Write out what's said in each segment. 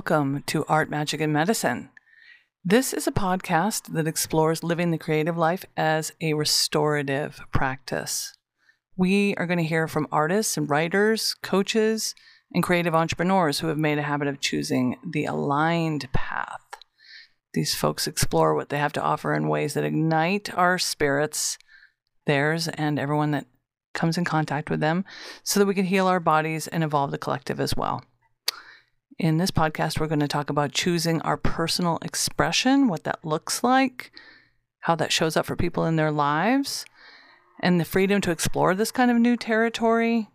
welcome to Art, Magic, and Medicine. This is a podcast that explores living the creative life as a restorative practice. We are going to hear from artists and writers, coaches, and creative entrepreneurs who have made a habit of choosing the aligned path. These folks explore what they have to offer in ways that ignite our spirits, theirs, and everyone that comes in contact with them, so that we can heal our bodies and evolve the collective as well. In this podcast, we're going to talk about choosing our personal expression, what that looks like, how that shows up for people in their lives, and the freedom to explore this kind of new territory,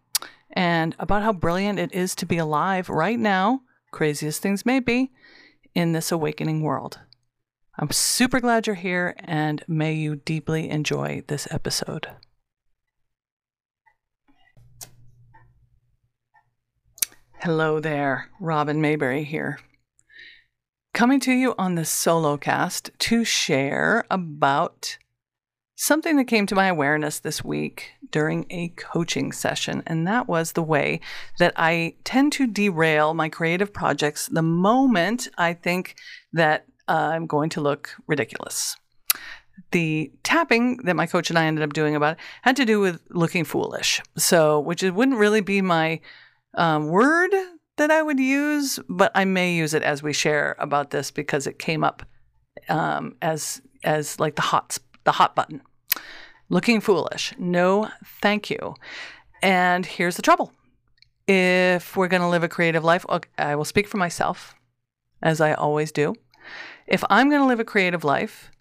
and about how brilliant it is to be alive right now, crazy as things may be, in this awakening world. I'm super glad you're here, and may you deeply enjoy this episode. Hello there, Robin Mayberry here. Coming to you on the solo cast to share about something that came to my awareness this week during a coaching session, and that was the way that I tend to derail my creative projects the moment I think that uh, I'm going to look ridiculous. The tapping that my coach and I ended up doing about it had to do with looking foolish. So, which it wouldn't really be my um, word that I would use, but I may use it as we share about this because it came up um, as as like the hot the hot button. Looking foolish. No, thank you. And here's the trouble. If we're going to live a creative life, okay, I will speak for myself, as I always do. If I'm going to live a creative life,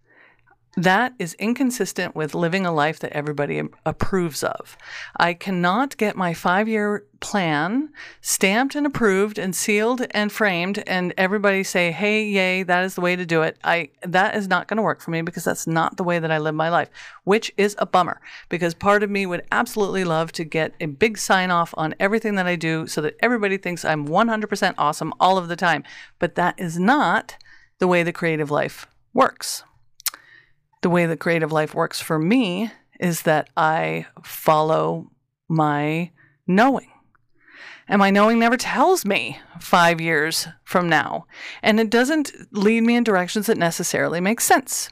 that is inconsistent with living a life that everybody approves of. I cannot get my five year plan stamped and approved and sealed and framed and everybody say, hey, yay, that is the way to do it. I that is not going to work for me because that's not the way that I live my life, which is a bummer because part of me would absolutely love to get a big sign off on everything that I do so that everybody thinks I'm 100% awesome all of the time. But that is not the way the creative life works the way the creative life works for me is that I follow my knowing. And my knowing never tells me five years from now. And it doesn't lead me in directions that necessarily make sense.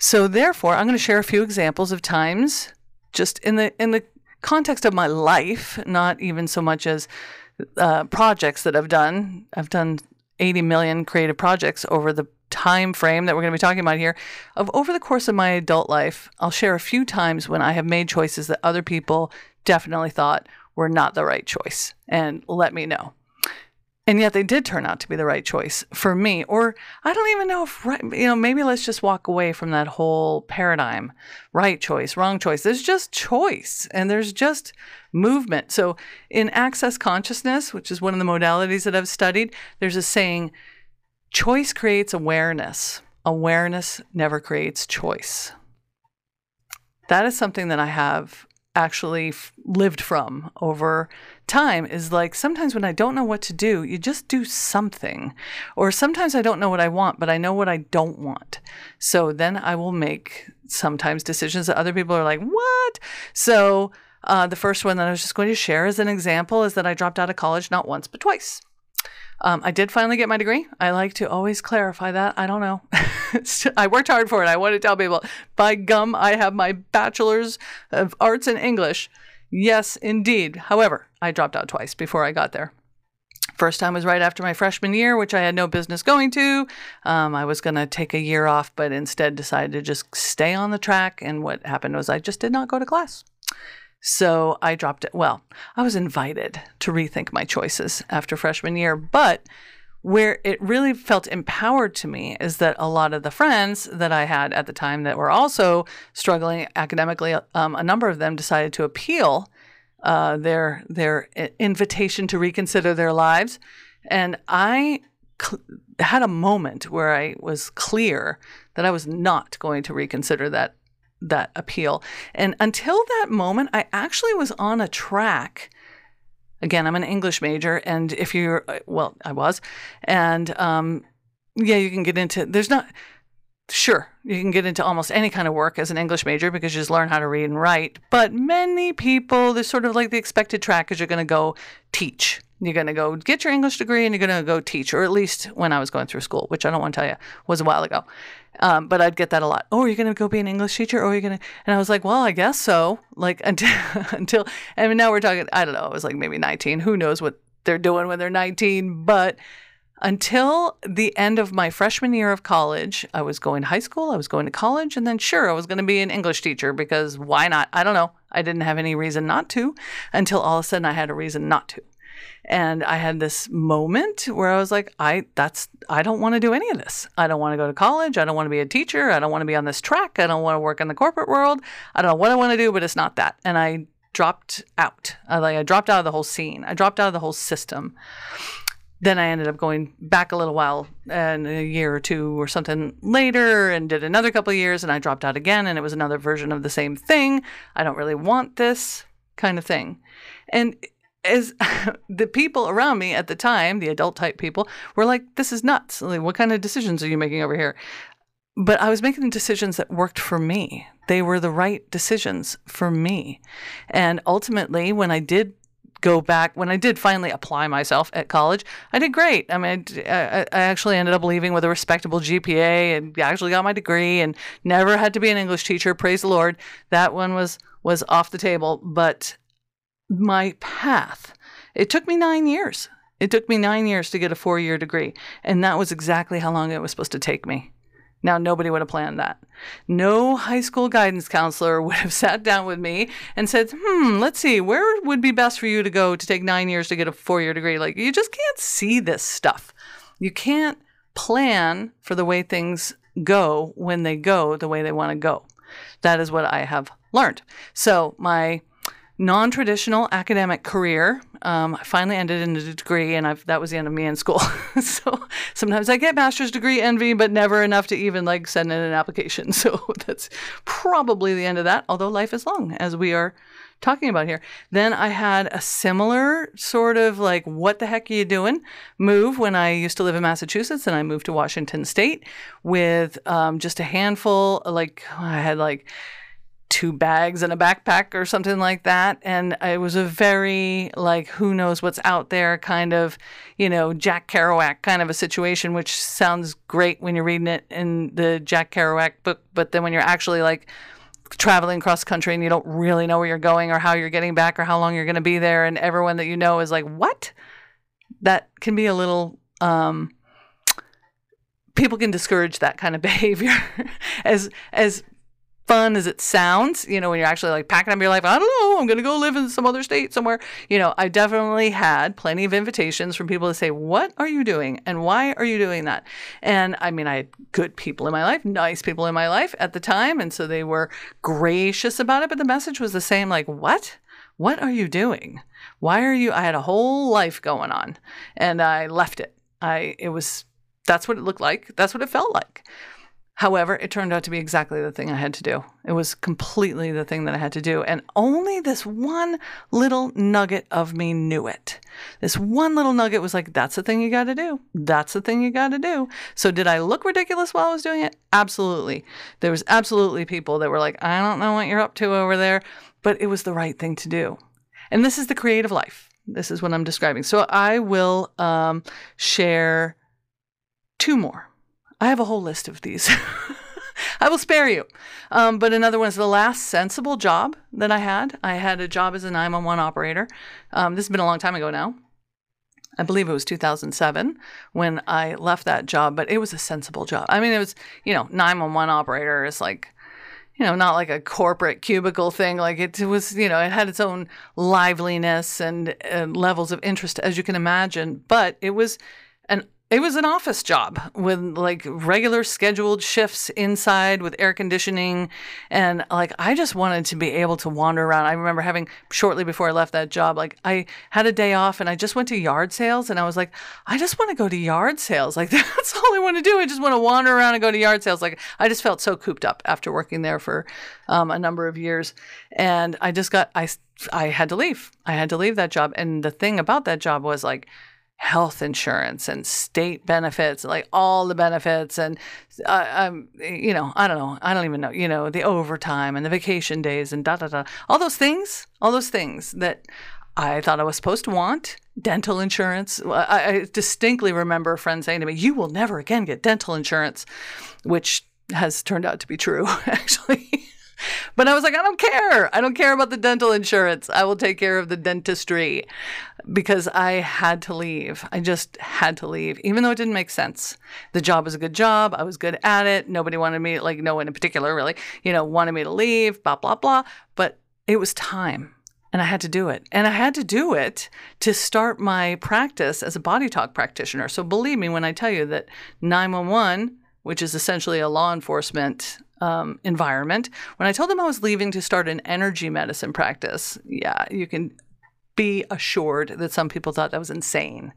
So therefore, I'm going to share a few examples of times just in the in the context of my life, not even so much as uh, projects that I've done. I've done 80 million creative projects over the time frame that we're going to be talking about here of over the course of my adult life i'll share a few times when i have made choices that other people definitely thought were not the right choice and let me know. And yet they did turn out to be the right choice for me or i don't even know if right you know maybe let's just walk away from that whole paradigm. Right choice wrong choice there's just choice and there's just movement. So in access consciousness which is one of the modalities that i've studied there's a saying Choice creates awareness. Awareness never creates choice. That is something that I have actually f- lived from over time is like sometimes when I don't know what to do, you just do something. Or sometimes I don't know what I want, but I know what I don't want. So then I will make sometimes decisions that other people are like, what? So uh, the first one that I was just going to share as an example is that I dropped out of college not once, but twice. Um, I did finally get my degree. I like to always clarify that. I don't know. I worked hard for it. I want to tell people, by gum, I have my bachelor's of arts in English. Yes, indeed. However, I dropped out twice before I got there. First time was right after my freshman year, which I had no business going to. Um, I was going to take a year off, but instead decided to just stay on the track. And what happened was I just did not go to class. So I dropped it. Well, I was invited to rethink my choices after freshman year, but where it really felt empowered to me is that a lot of the friends that I had at the time that were also struggling academically, um, a number of them decided to appeal uh, their their invitation to reconsider their lives, and I cl- had a moment where I was clear that I was not going to reconsider that that appeal. And until that moment, I actually was on a track. Again, I'm an English major, and if you're, well, I was, and um, yeah, you can get into, there's not, sure, you can get into almost any kind of work as an English major because you just learn how to read and write. But many people, there's sort of like the expected track is you're going to go teach. You're going to go get your English degree and you're going to go teach, or at least when I was going through school, which I don't want to tell you was a while ago. Um, but I'd get that a lot. Oh, are you're going to go be an English teacher? Oh, you're going to. And I was like, well, I guess so. Like until, until, I mean, now we're talking, I don't know, it was like maybe 19. Who knows what they're doing when they're 19. But until the end of my freshman year of college, I was going to high school, I was going to college, and then sure, I was going to be an English teacher because why not? I don't know. I didn't have any reason not to until all of a sudden I had a reason not to. And I had this moment where I was like, I that's I don't want to do any of this. I don't want to go to college. I don't want to be a teacher. I don't want to be on this track. I don't want to work in the corporate world. I don't know what I want to do, but it's not that. And I dropped out. I, like I dropped out of the whole scene. I dropped out of the whole system. Then I ended up going back a little while and a year or two or something later and did another couple of years and I dropped out again and it was another version of the same thing. I don't really want this kind of thing. And as the people around me at the time, the adult type people, were like, this is nuts. Like, what kind of decisions are you making over here? But I was making decisions that worked for me. They were the right decisions for me. And ultimately, when I did go back, when I did finally apply myself at college, I did great. I mean, I, I actually ended up leaving with a respectable GPA and actually got my degree and never had to be an English teacher. Praise the Lord. That one was was off the table. But my path. It took me nine years. It took me nine years to get a four year degree. And that was exactly how long it was supposed to take me. Now, nobody would have planned that. No high school guidance counselor would have sat down with me and said, hmm, let's see, where would be best for you to go to take nine years to get a four year degree? Like, you just can't see this stuff. You can't plan for the way things go when they go the way they want to go. That is what I have learned. So, my non traditional academic career. Um, I finally ended in a degree, and I've, that was the end of me in school. so sometimes I get master's degree envy, but never enough to even like send in an application. So that's probably the end of that, although life is long, as we are talking about here. Then I had a similar sort of like, what the heck are you doing? Move when I used to live in Massachusetts and I moved to Washington State with um, just a handful, like, I had like, two bags and a backpack or something like that. And it was a very, like, who knows what's out there kind of, you know, Jack Kerouac kind of a situation, which sounds great when you're reading it in the Jack Kerouac book. But then when you're actually like traveling cross country and you don't really know where you're going or how you're getting back or how long you're going to be there, and everyone that you know is like, what? That can be a little, um, people can discourage that kind of behavior as as fun as it sounds, you know, when you're actually like packing up your life, I don't know, I'm going to go live in some other state somewhere. You know, I definitely had plenty of invitations from people to say, What are you doing? And why are you doing that? And I mean, I had good people in my life, nice people in my life at the time. And so they were gracious about it. But the message was the same like, What? What are you doing? Why are you? I had a whole life going on and I left it. I, it was, that's what it looked like. That's what it felt like. However, it turned out to be exactly the thing I had to do. It was completely the thing that I had to do. And only this one little nugget of me knew it. This one little nugget was like, that's the thing you got to do. That's the thing you got to do. So, did I look ridiculous while I was doing it? Absolutely. There was absolutely people that were like, I don't know what you're up to over there, but it was the right thing to do. And this is the creative life. This is what I'm describing. So, I will um, share two more I have a whole list of these. I will spare you. Um, but another one is the last sensible job that I had. I had a job as a 911 operator. Um, this has been a long time ago now. I believe it was 2007 when I left that job, but it was a sensible job. I mean, it was, you know, 911 operator is like, you know, not like a corporate cubicle thing. Like it, was, you know, it had its own liveliness and uh, levels of interest, as you can imagine, but it was it was an office job with like regular scheduled shifts inside with air conditioning. And like, I just wanted to be able to wander around. I remember having shortly before I left that job, like, I had a day off and I just went to yard sales. And I was like, I just want to go to yard sales. Like, that's all I want to do. I just want to wander around and go to yard sales. Like, I just felt so cooped up after working there for um, a number of years. And I just got, I, I had to leave. I had to leave that job. And the thing about that job was like, health insurance and state benefits, like all the benefits, and uh, um, you know, I don't know, I don't even know, you know, the overtime and the vacation days and da da da, all those things, all those things that I thought I was supposed to want dental insurance. I, I distinctly remember a friend saying to me, You will never again get dental insurance, which has turned out to be true, actually. But I was like, I don't care. I don't care about the dental insurance. I will take care of the dentistry because I had to leave. I just had to leave, even though it didn't make sense. The job was a good job. I was good at it. Nobody wanted me, like, no one in particular really, you know, wanted me to leave, blah, blah, blah. But it was time and I had to do it. And I had to do it to start my practice as a body talk practitioner. So believe me when I tell you that 911, which is essentially a law enforcement um, environment, when I told them I was leaving to start an energy medicine practice, yeah, you can be assured that some people thought that was insane.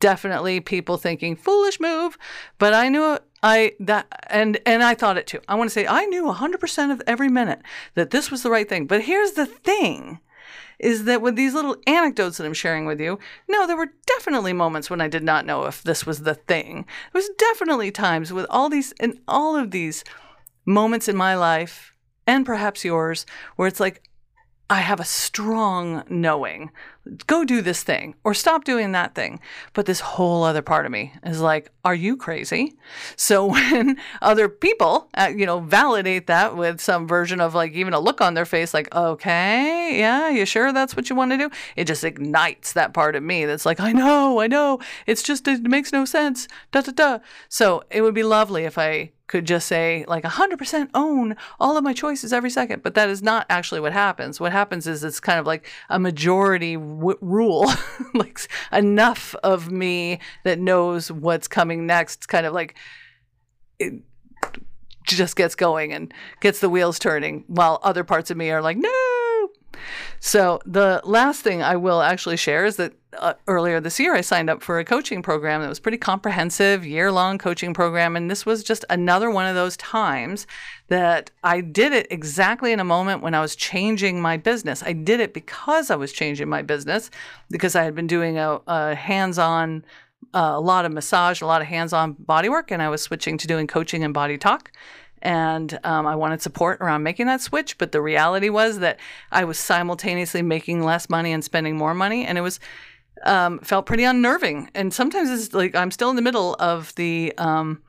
Definitely people thinking foolish move, but I knew I that and and I thought it too. I want to say I knew 100% of every minute that this was the right thing. But here's the thing is that with these little anecdotes that I'm sharing with you, no, there were definitely moments when I did not know if this was the thing. There was definitely times with all these and all of these moments in my life and perhaps yours where it's like I have a strong knowing. Go do this thing or stop doing that thing. But this whole other part of me is like, are you crazy? So when other people, uh, you know, validate that with some version of like even a look on their face, like, okay, yeah, you sure that's what you want to do? It just ignites that part of me that's like, I know, I know. It's just, it makes no sense. Da da da. So it would be lovely if I could just say like 100% own all of my choices every second. But that is not actually what happens. What happens is it's kind of like a majority w- rule like enough of me that knows what's coming next kind of like it just gets going and gets the wheels turning while other parts of me are like no. So the last thing I will actually share is that uh, earlier this year I signed up for a coaching program that was pretty comprehensive, year-long coaching program, and this was just another one of those times that I did it exactly in a moment when I was changing my business. I did it because I was changing my business because I had been doing a, a hands-on uh, a lot of massage, a lot of hands-on body work, and I was switching to doing coaching and body talk and um, I wanted support around making that switch. But the reality was that I was simultaneously making less money and spending more money, and it was um, felt pretty unnerving. And sometimes it's like I'm still in the middle of the um,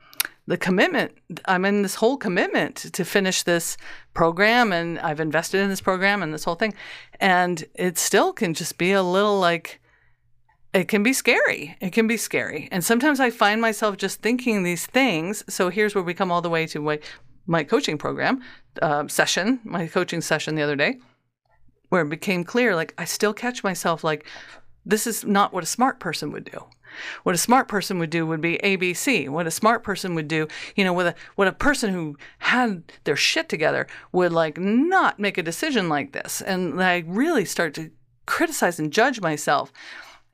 the commitment. I'm in this whole commitment to finish this program, and I've invested in this program and this whole thing, and it still can just be a little like it can be scary. It can be scary. And sometimes I find myself just thinking these things. So here's where we come all the way to my, my coaching program uh, session, my coaching session the other day, where it became clear like I still catch myself like, this is not what a smart person would do. What a smart person would do would be ABC. What a smart person would do, you know, with a what a person who had their shit together would like not make a decision like this. And I really start to criticize and judge myself.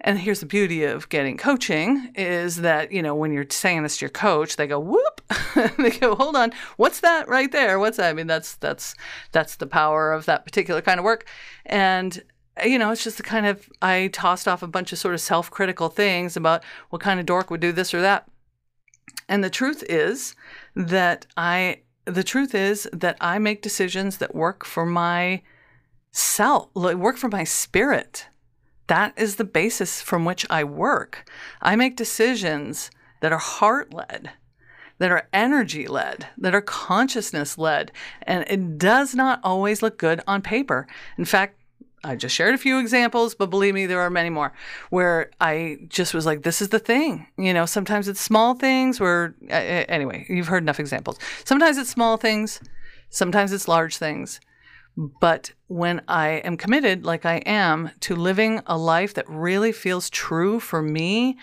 And here's the beauty of getting coaching is that, you know, when you're saying this to your coach, they go, whoop. they go, hold on, what's that right there? What's that? I mean, that's that's that's the power of that particular kind of work. And you know, it's just the kind of I tossed off a bunch of sort of self-critical things about what kind of dork would do this or that. And the truth is that I the truth is that I make decisions that work for my self, work for my spirit that is the basis from which I work. I make decisions that are heart led, that are energy led, that are consciousness led. And it does not always look good on paper. In fact, I just shared a few examples, but believe me, there are many more where I just was like, this is the thing. You know, sometimes it's small things where, uh, anyway, you've heard enough examples. Sometimes it's small things, sometimes it's large things. But when I am committed, like I am, to living a life that really feels true for me,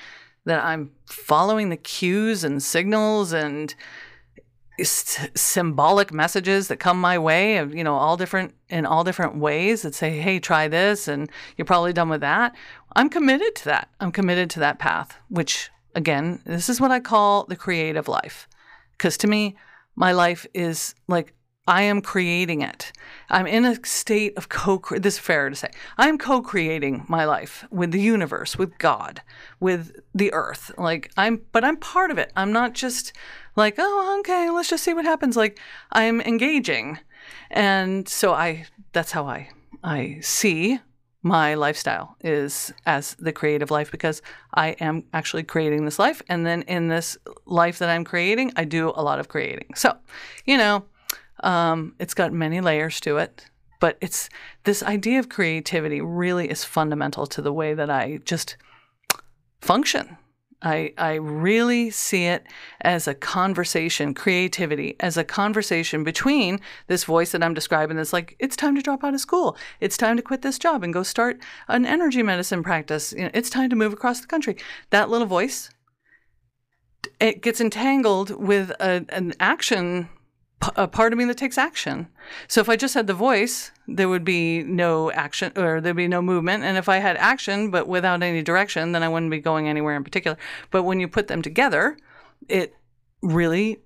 that I'm following the cues and signals and symbolic messages that come my way of you know all different in all different ways that say hey try this and you're probably done with that i'm committed to that i'm committed to that path which again this is what i call the creative life because to me my life is like I am creating it. I'm in a state of co this is fair to say. I'm co-creating my life with the universe, with God, with the earth. Like I'm but I'm part of it. I'm not just like, oh, okay, let's just see what happens. Like I'm engaging. And so I that's how I I see my lifestyle is as the creative life because I am actually creating this life. And then in this life that I'm creating, I do a lot of creating. So, you know, um, it's got many layers to it, but it's this idea of creativity really is fundamental to the way that I just function I, I really see it as a conversation, creativity, as a conversation between this voice that I'm describing that's like, it's time to drop out of school. It's time to quit this job and go start an energy medicine practice. You know, it's time to move across the country. That little voice, it gets entangled with a, an action a part of me that takes action. So if I just had the voice, there would be no action or there'd be no movement. And if I had action but without any direction, then I wouldn't be going anywhere in particular. But when you put them together, it really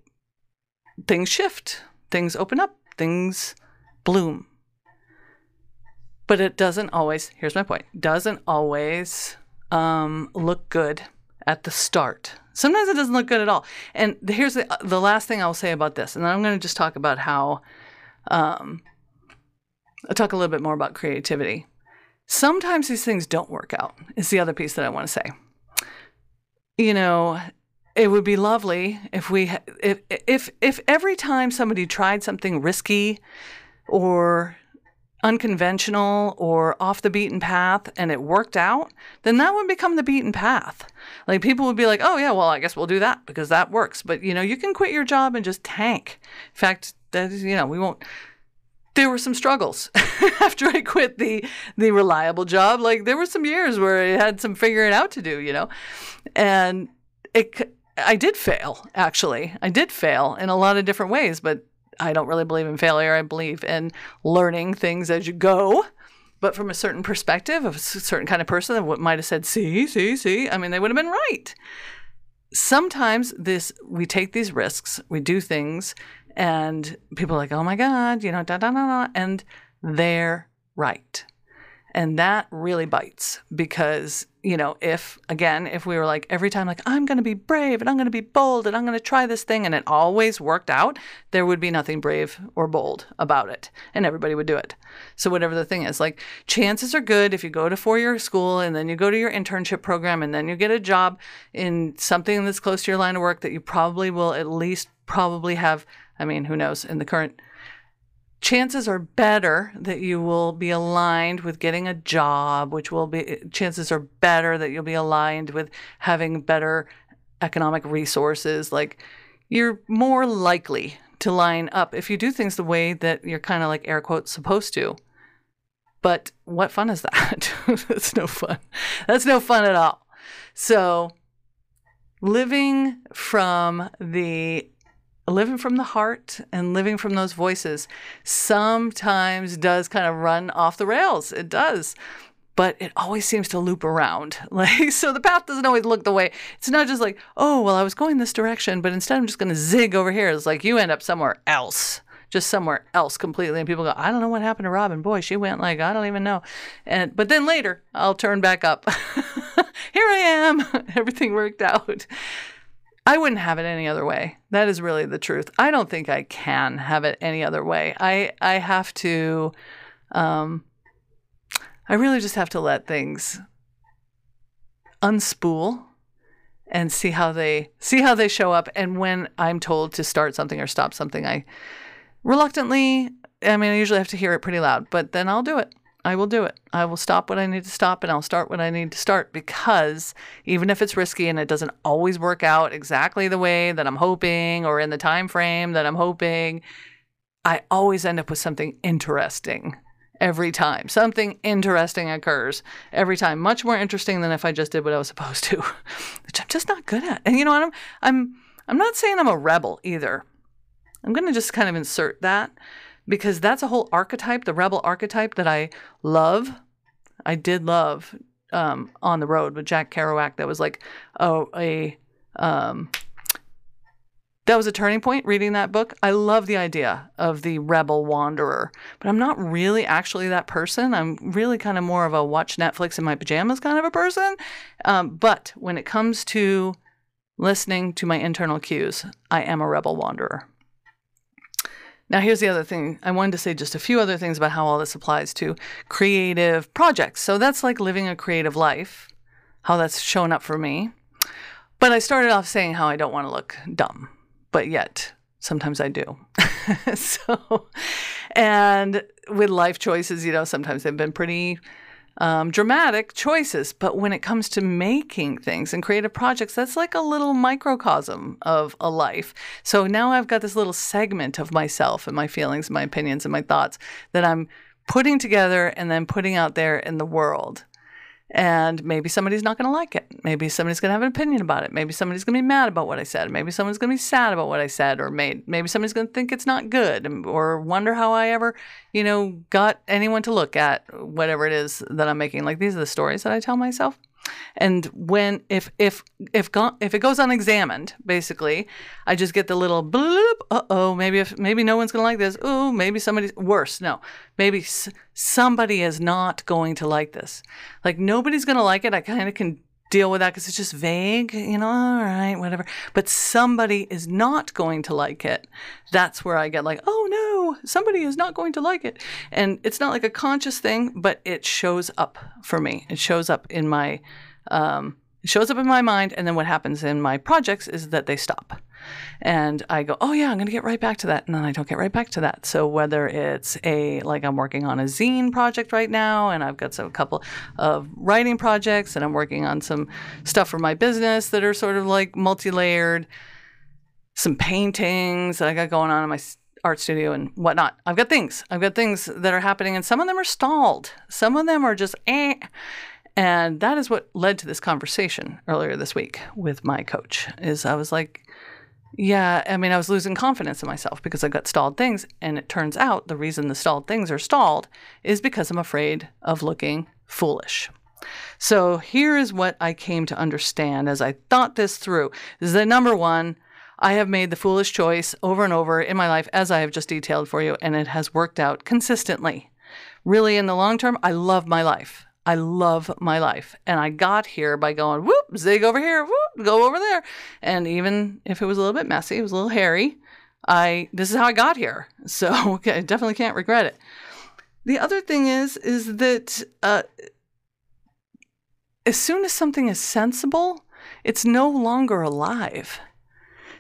things shift, things open up, things bloom. But it doesn't always, here's my point, doesn't always um, look good at the start. Sometimes it doesn't look good at all. And here's the, the last thing I'll say about this, and then I'm going to just talk about how, um, I'll talk a little bit more about creativity. Sometimes these things don't work out, is the other piece that I want to say. You know, it would be lovely if we if if if every time somebody tried something risky or unconventional or off the beaten path and it worked out, then that would become the beaten path. Like people would be like, oh, yeah, well, I guess we'll do that because that works. But, you know, you can quit your job and just tank. In fact, that is, you know, we won't. There were some struggles after I quit the the reliable job. Like there were some years where I had some figuring out to do, you know, and it I did fail actually. I did fail in a lot of different ways, but I don't really believe in failure. I believe in learning things as you go. But from a certain perspective, of a certain kind of person that might have said, see, see, see, I mean, they would have been right. Sometimes this we take these risks, we do things, and people are like, oh my God, you know, da da da da, and they're right. And that really bites because, you know, if, again, if we were like every time, like, I'm going to be brave and I'm going to be bold and I'm going to try this thing and it always worked out, there would be nothing brave or bold about it and everybody would do it. So, whatever the thing is, like, chances are good if you go to four year school and then you go to your internship program and then you get a job in something that's close to your line of work that you probably will at least probably have, I mean, who knows, in the current chances are better that you will be aligned with getting a job, which will be chances are better that you'll be aligned with having better economic resources. Like you're more likely to line up if you do things the way that you're kind of like air quotes supposed to. But what fun is that? That's no fun. That's no fun at all. So, living from the living from the heart and living from those voices sometimes does kind of run off the rails. It does. But it always seems to loop around. Like, so the path doesn't always look the way. It's not just like, oh, well, I was going this direction, but instead I'm just going to zig over here. It's like you end up somewhere else just somewhere else completely. And people go, I don't know what happened to Robin. Boy, she went like I don't even know. And but then later I'll turn back up. Here I am. Everything worked out. I wouldn't have it any other way. That is really the truth. I don't think I can have it any other way. I I have to um I really just have to let things unspool and see how they see how they show up and when I'm told to start something or stop something I reluctantly I mean I usually have to hear it pretty loud, but then I'll do it. I will do it. I will stop what I need to stop and I'll start what I need to start because even if it's risky and it doesn't always work out exactly the way that I'm hoping or in the time frame that I'm hoping, I always end up with something interesting every time. Something interesting occurs every time, much more interesting than if I just did what I was supposed to, which I'm just not good at. And you know what? I'm I'm I'm not saying I'm a rebel either. I'm going to just kind of insert that because that's a whole archetype, the rebel archetype that I love. I did love um, on the road with Jack Kerouac. That was like oh a um, that was a turning point reading that book. I love the idea of the rebel wanderer, but I'm not really actually that person. I'm really kind of more of a watch Netflix in my pajamas kind of a person. Um, but when it comes to listening to my internal cues, I am a rebel wanderer. Now, here's the other thing. I wanted to say just a few other things about how all this applies to creative projects. So, that's like living a creative life, how that's shown up for me. But I started off saying how I don't want to look dumb, but yet sometimes I do. so, and with life choices, you know, sometimes they've been pretty um, dramatic choices. But when it comes to making things and creative projects, that's like a little microcosm of a life. So now I've got this little segment of myself and my feelings, and my opinions, and my thoughts that I'm putting together and then putting out there in the world. And maybe somebody's not going to like it. Maybe somebody's going to have an opinion about it. Maybe somebody's going to be mad about what I said. Maybe someone's going to be sad about what I said or made. Maybe somebody's going to think it's not good or wonder how I ever, you know, got anyone to look at whatever it is that I'm making. Like these are the stories that I tell myself. And when if if if go, if it goes unexamined, basically, I just get the little bloop. Uh oh, maybe if maybe no one's gonna like this. Oh, maybe somebody's worse. No, maybe s- somebody is not going to like this. Like nobody's gonna like it. I kind of can deal with that because it's just vague, you know, all right, whatever. But somebody is not going to like it. That's where I get like, oh no, somebody is not going to like it. And it's not like a conscious thing, but it shows up for me. It shows up in my, um, it shows up in my mind. And then what happens in my projects is that they stop. And I go, oh yeah, I'm going to get right back to that. And then I don't get right back to that. So whether it's a, like I'm working on a zine project right now, and I've got some, a couple of writing projects, and I'm working on some stuff for my business that are sort of like multi layered, some paintings that I got going on in my art studio and whatnot. I've got things. I've got things that are happening, and some of them are stalled. Some of them are just eh. And that is what led to this conversation earlier this week with my coach. Is I was like, yeah, I mean, I was losing confidence in myself because I got stalled things. And it turns out the reason the stalled things are stalled is because I'm afraid of looking foolish. So here is what I came to understand as I thought this through. Is that number one, I have made the foolish choice over and over in my life, as I have just detailed for you, and it has worked out consistently. Really, in the long term, I love my life. I love my life. And I got here by going, whoop, zig over here, whoop, go over there. And even if it was a little bit messy, it was a little hairy, I this is how I got here. So I definitely can't regret it. The other thing is, is that uh, as soon as something is sensible, it's no longer alive.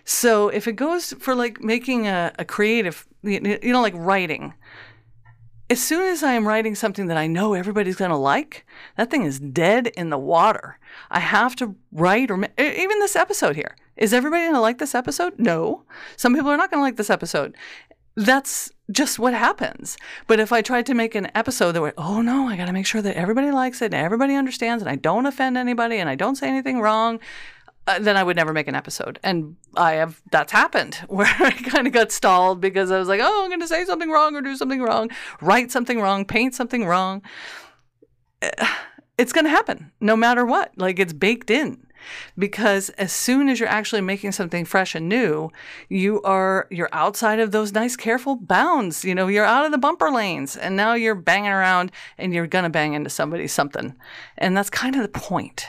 So if it goes for like making a, a creative, you know, like writing, as soon as I am writing something that I know everybody's going to like, that thing is dead in the water. I have to write, or even this episode here. Is everybody going to like this episode? No. Some people are not going to like this episode. That's just what happens. But if I tried to make an episode that went, oh no, I got to make sure that everybody likes it and everybody understands and I don't offend anybody and I don't say anything wrong, uh, then I would never make an episode. And I have, that's happened where I kind of got stalled because I was like, oh, I'm going to say something wrong or do something wrong, write something wrong, paint something wrong. It's going to happen no matter what. Like it's baked in because as soon as you're actually making something fresh and new you are you're outside of those nice careful bounds you know you're out of the bumper lanes and now you're banging around and you're going to bang into somebody something and that's kind of the point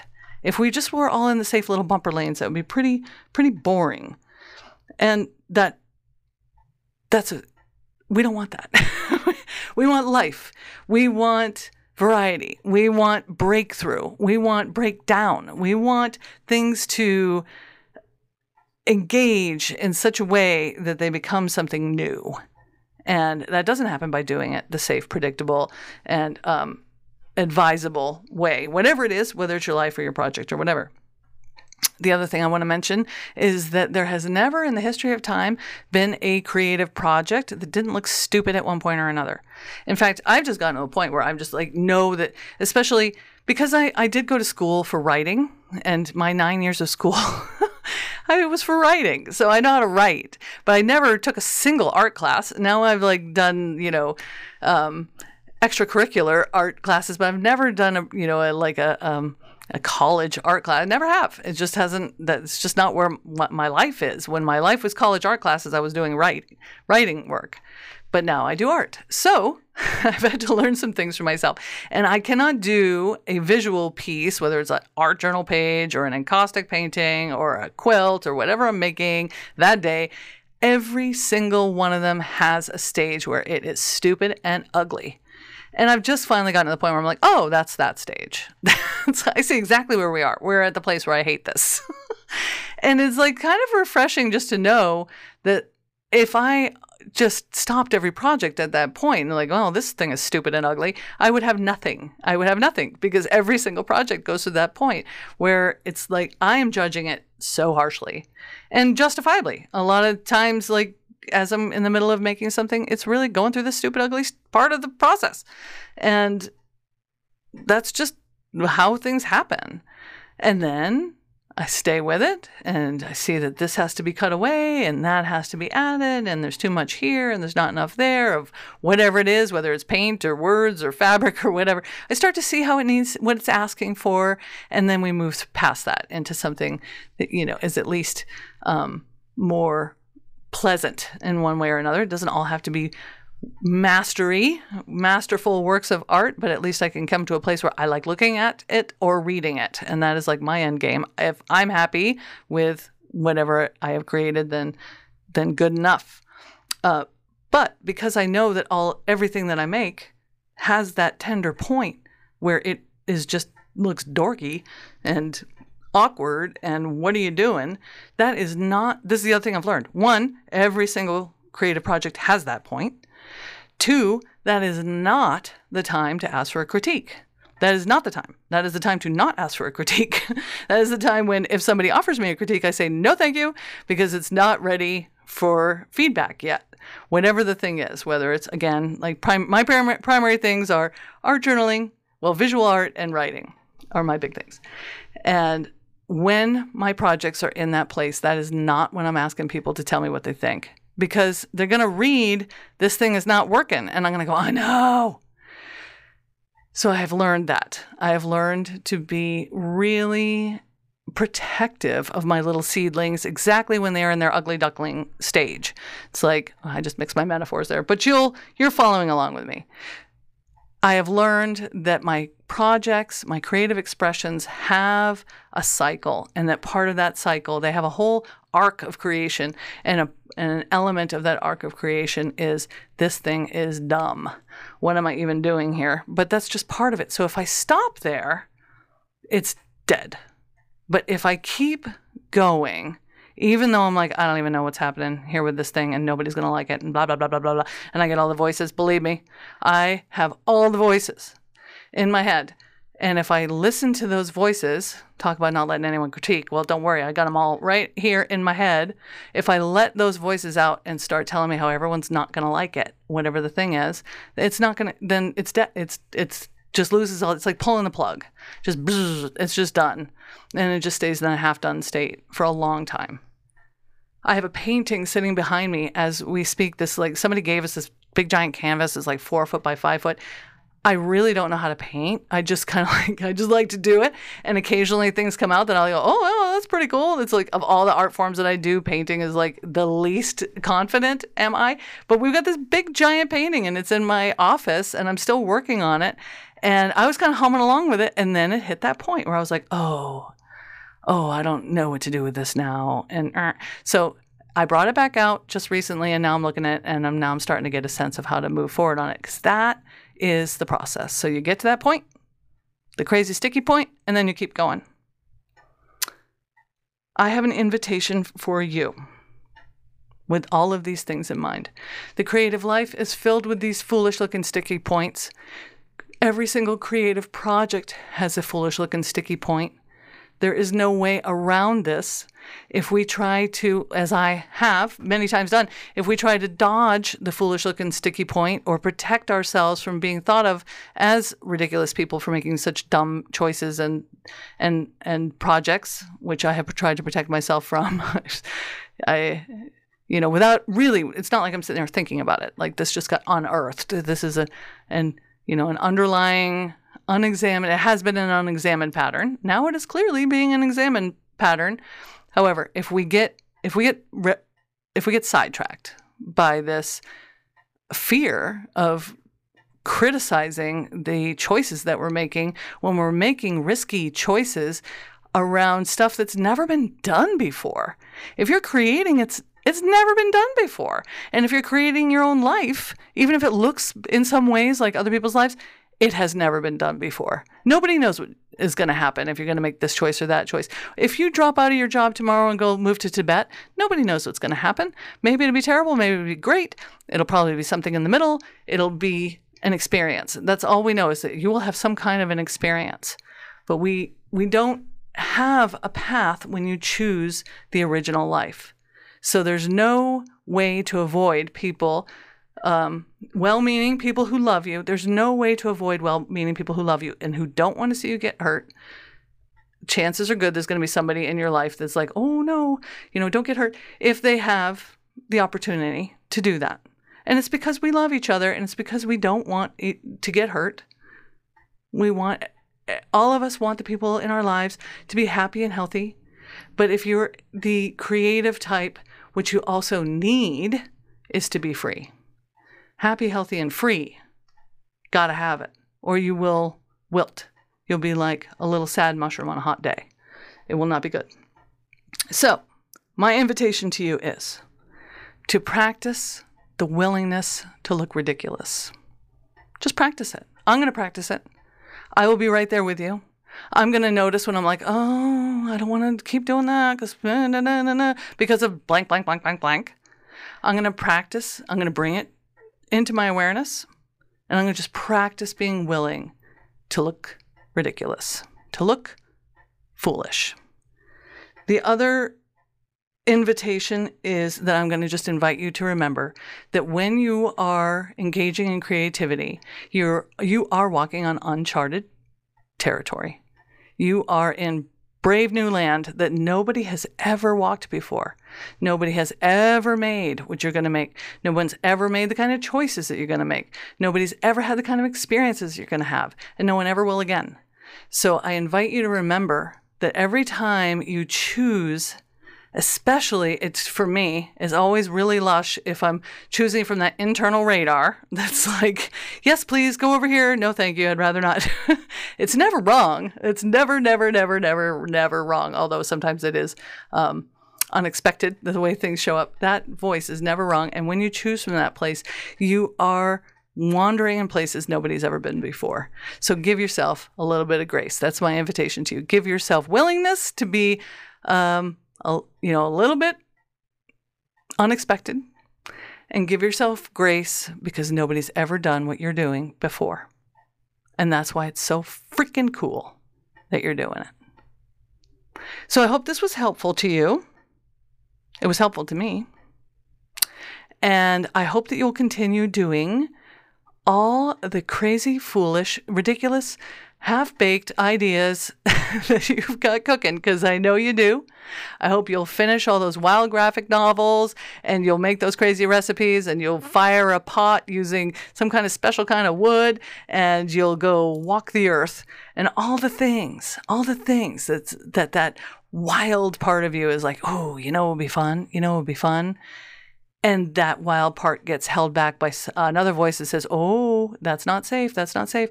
if we just were all in the safe little bumper lanes, that would be pretty pretty boring. And that that's a we don't want that. we want life. We want variety. We want breakthrough. We want breakdown. We want things to engage in such a way that they become something new. And that doesn't happen by doing it the safe, predictable, and um, advisable way, whatever it is, whether it's your life or your project or whatever. The other thing I want to mention is that there has never in the history of time been a creative project that didn't look stupid at one point or another. In fact, I've just gotten to a point where I'm just like, know that, especially because I, I did go to school for writing, and my nine years of school. I was for writing, so I know how to write, but I never took a single art class. Now I've like done, you know, um, extracurricular art classes, but I've never done a you know a, like a um, a college art class. I never have. It just hasn't. That's just not where my life is. When my life was college art classes, I was doing write, writing work, but now I do art. So I've had to learn some things for myself, and I cannot do a visual piece, whether it's an art journal page or an encaustic painting or a quilt or whatever I'm making that day Every single one of them has a stage where it is stupid and ugly. And I've just finally gotten to the point where I'm like, oh, that's that stage. I see exactly where we are. We're at the place where I hate this. and it's like kind of refreshing just to know that if I just stopped every project at that point and like, oh, this thing is stupid and ugly, I would have nothing. I would have nothing because every single project goes to that point where it's like I am judging it so harshly and justifiably. A lot of times, like as I'm in the middle of making something, it's really going through the stupid, ugly part of the process. And that's just how things happen. And then I stay with it and I see that this has to be cut away and that has to be added and there's too much here and there's not enough there of whatever it is, whether it's paint or words or fabric or whatever. I start to see how it needs what it's asking for and then we move past that into something that you know is at least um, more pleasant in one way or another. It doesn't all have to be mastery, masterful works of art, but at least I can come to a place where I like looking at it or reading it. And that is like my end game. If I'm happy with whatever I have created, then then good enough. Uh, but because I know that all everything that I make has that tender point where it is just looks dorky and awkward and what are you doing? That is not this is the other thing I've learned. One, every single creative project has that point. Two, that is not the time to ask for a critique. That is not the time. That is the time to not ask for a critique. that is the time when, if somebody offers me a critique, I say, no, thank you, because it's not ready for feedback yet. Whatever the thing is, whether it's, again, like prim- my prim- primary things are art journaling, well, visual art and writing are my big things. And when my projects are in that place, that is not when I'm asking people to tell me what they think because they're going to read this thing is not working. And I'm going to go, I know. So I have learned that. I have learned to be really protective of my little seedlings exactly when they're in their ugly duckling stage. It's like oh, I just mixed my metaphors there, but you'll you're following along with me. I have learned that my projects, my creative expressions have a cycle, and that part of that cycle, they have a whole arc of creation, and, a, and an element of that arc of creation is this thing is dumb. What am I even doing here? But that's just part of it. So if I stop there, it's dead. But if I keep going, even though I'm like, I don't even know what's happening here with this thing and nobody's going to like it and blah, blah, blah, blah, blah, blah. And I get all the voices. Believe me, I have all the voices in my head. And if I listen to those voices, talk about not letting anyone critique, well, don't worry, I got them all right here in my head. If I let those voices out and start telling me how everyone's not going to like it, whatever the thing is, it's not going to, then it's, de- it's, it's, just loses all. It's like pulling the plug. Just it's just done, and it just stays in a half done state for a long time. I have a painting sitting behind me as we speak. This like somebody gave us this big giant canvas. It's like four foot by five foot. I really don't know how to paint. I just kind of like I just like to do it, and occasionally things come out that I'll go, oh, well, that's pretty cool. It's like of all the art forms that I do, painting is like the least confident am I. But we've got this big giant painting, and it's in my office, and I'm still working on it. And I was kind of humming along with it, and then it hit that point where I was like, oh, oh, I don't know what to do with this now. And uh, so I brought it back out just recently, and now I'm looking at it, and I'm now I'm starting to get a sense of how to move forward on it because that is the process. So you get to that point, the crazy sticky point, and then you keep going. I have an invitation for you with all of these things in mind. The creative life is filled with these foolish looking sticky points. Every single creative project has a foolish looking sticky point. There is no way around this. If we try to, as I have many times done, if we try to dodge the foolish looking sticky point or protect ourselves from being thought of as ridiculous people for making such dumb choices and and and projects, which I have tried to protect myself from, I you know, without really, it's not like I'm sitting there thinking about it. Like this just got unearthed. This is a, and you know, an underlying unexamined, it has been an unexamined pattern. Now it is clearly being an examined pattern. However, if we get if we get if we get sidetracked by this fear of criticizing the choices that we're making when we're making risky choices around stuff that's never been done before. If you're creating it's It's never been done before. And if you're creating your own life, even if it looks in some ways like other people's lives, it has never been done before. Nobody knows what is going to happen if you're going to make this choice or that choice. If you drop out of your job tomorrow and go move to Tibet, nobody knows what's going to happen. Maybe it'll be terrible, maybe it'll be great. It'll probably be something in the middle. It'll be an experience. That's all we know is that you will have some kind of an experience. But we we don't have a path when you choose the original life. So there's no way to avoid people um, well meaning people who love you. There's no way to avoid well meaning people who love you and who don't want to see you get hurt. Chances are good there's going to be somebody in your life that's like, oh no, you know, don't get hurt if they have the opportunity to do that. And it's because we love each other and it's because we don't want to get hurt. We want, all of us want the people in our lives to be happy and healthy. But if you're the creative type, what you also need is to be free happy, healthy, and free. Gotta have it, or you will wilt. You'll be like a little sad mushroom on a hot day. It will not be good. So, my invitation to you is to practice the willingness to look ridiculous. Just practice it. I'm going to practice it. I will be right there with you. I'm going to notice when I'm like, oh, I don't want to keep doing that because because of blank, blank, blank, blank, blank. I'm going to practice. I'm going to bring it into my awareness, and I'm going to just practice being willing to look ridiculous, to look foolish. The other invitation is that I'm going to just invite you to remember that when you are engaging in creativity, you're you are walking on uncharted territory. You are in brave new land that nobody has ever walked before. Nobody has ever made what you're going to make. No one's ever made the kind of choices that you're going to make. Nobody's ever had the kind of experiences you're going to have, and no one ever will again. So I invite you to remember that every time you choose especially it's for me is always really lush if i'm choosing from that internal radar that's like yes please go over here no thank you i'd rather not it's never wrong it's never never never never never wrong although sometimes it is um, unexpected the way things show up that voice is never wrong and when you choose from that place you are wandering in places nobody's ever been before. So give yourself a little bit of grace. That's my invitation to you. Give yourself willingness to be um, a, you know, a little bit unexpected and give yourself grace because nobody's ever done what you're doing before. And that's why it's so freaking cool that you're doing it. So I hope this was helpful to you. It was helpful to me. And I hope that you'll continue doing all the crazy, foolish, ridiculous, half baked ideas that you've got cooking because I know you do. I hope you'll finish all those wild graphic novels and you'll make those crazy recipes and you'll fire a pot using some kind of special kind of wood and you'll go walk the earth and all the things, all the things that's, that that wild part of you is like, oh, you know, it would be fun. You know, it would be fun. And that wild part gets held back by another voice that says, oh, that's not safe. That's not safe.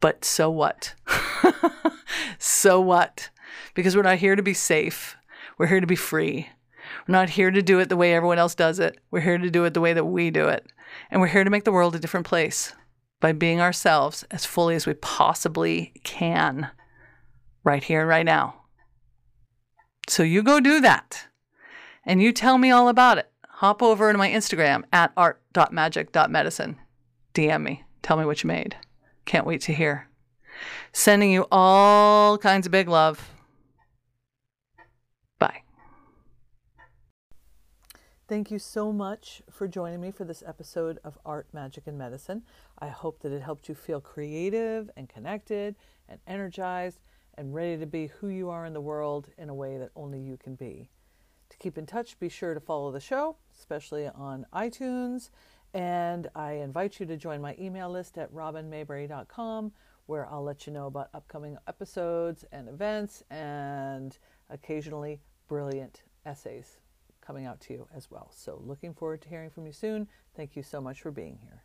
But so what? so what? Because we're not here to be safe. We're here to be free. We're not here to do it the way everyone else does it. We're here to do it the way that we do it. And we're here to make the world a different place by being ourselves as fully as we possibly can right here and right now. So you go do that and you tell me all about it. Hop over to my Instagram at art.magic.medicine. DM me. Tell me what you made. Can't wait to hear. Sending you all kinds of big love. Bye. Thank you so much for joining me for this episode of Art, Magic, and Medicine. I hope that it helped you feel creative and connected and energized and ready to be who you are in the world in a way that only you can be. To keep in touch, be sure to follow the show, especially on iTunes and I invite you to join my email list at robinmayberry.com, where I'll let you know about upcoming episodes and events and occasionally brilliant essays coming out to you as well. So, looking forward to hearing from you soon. Thank you so much for being here.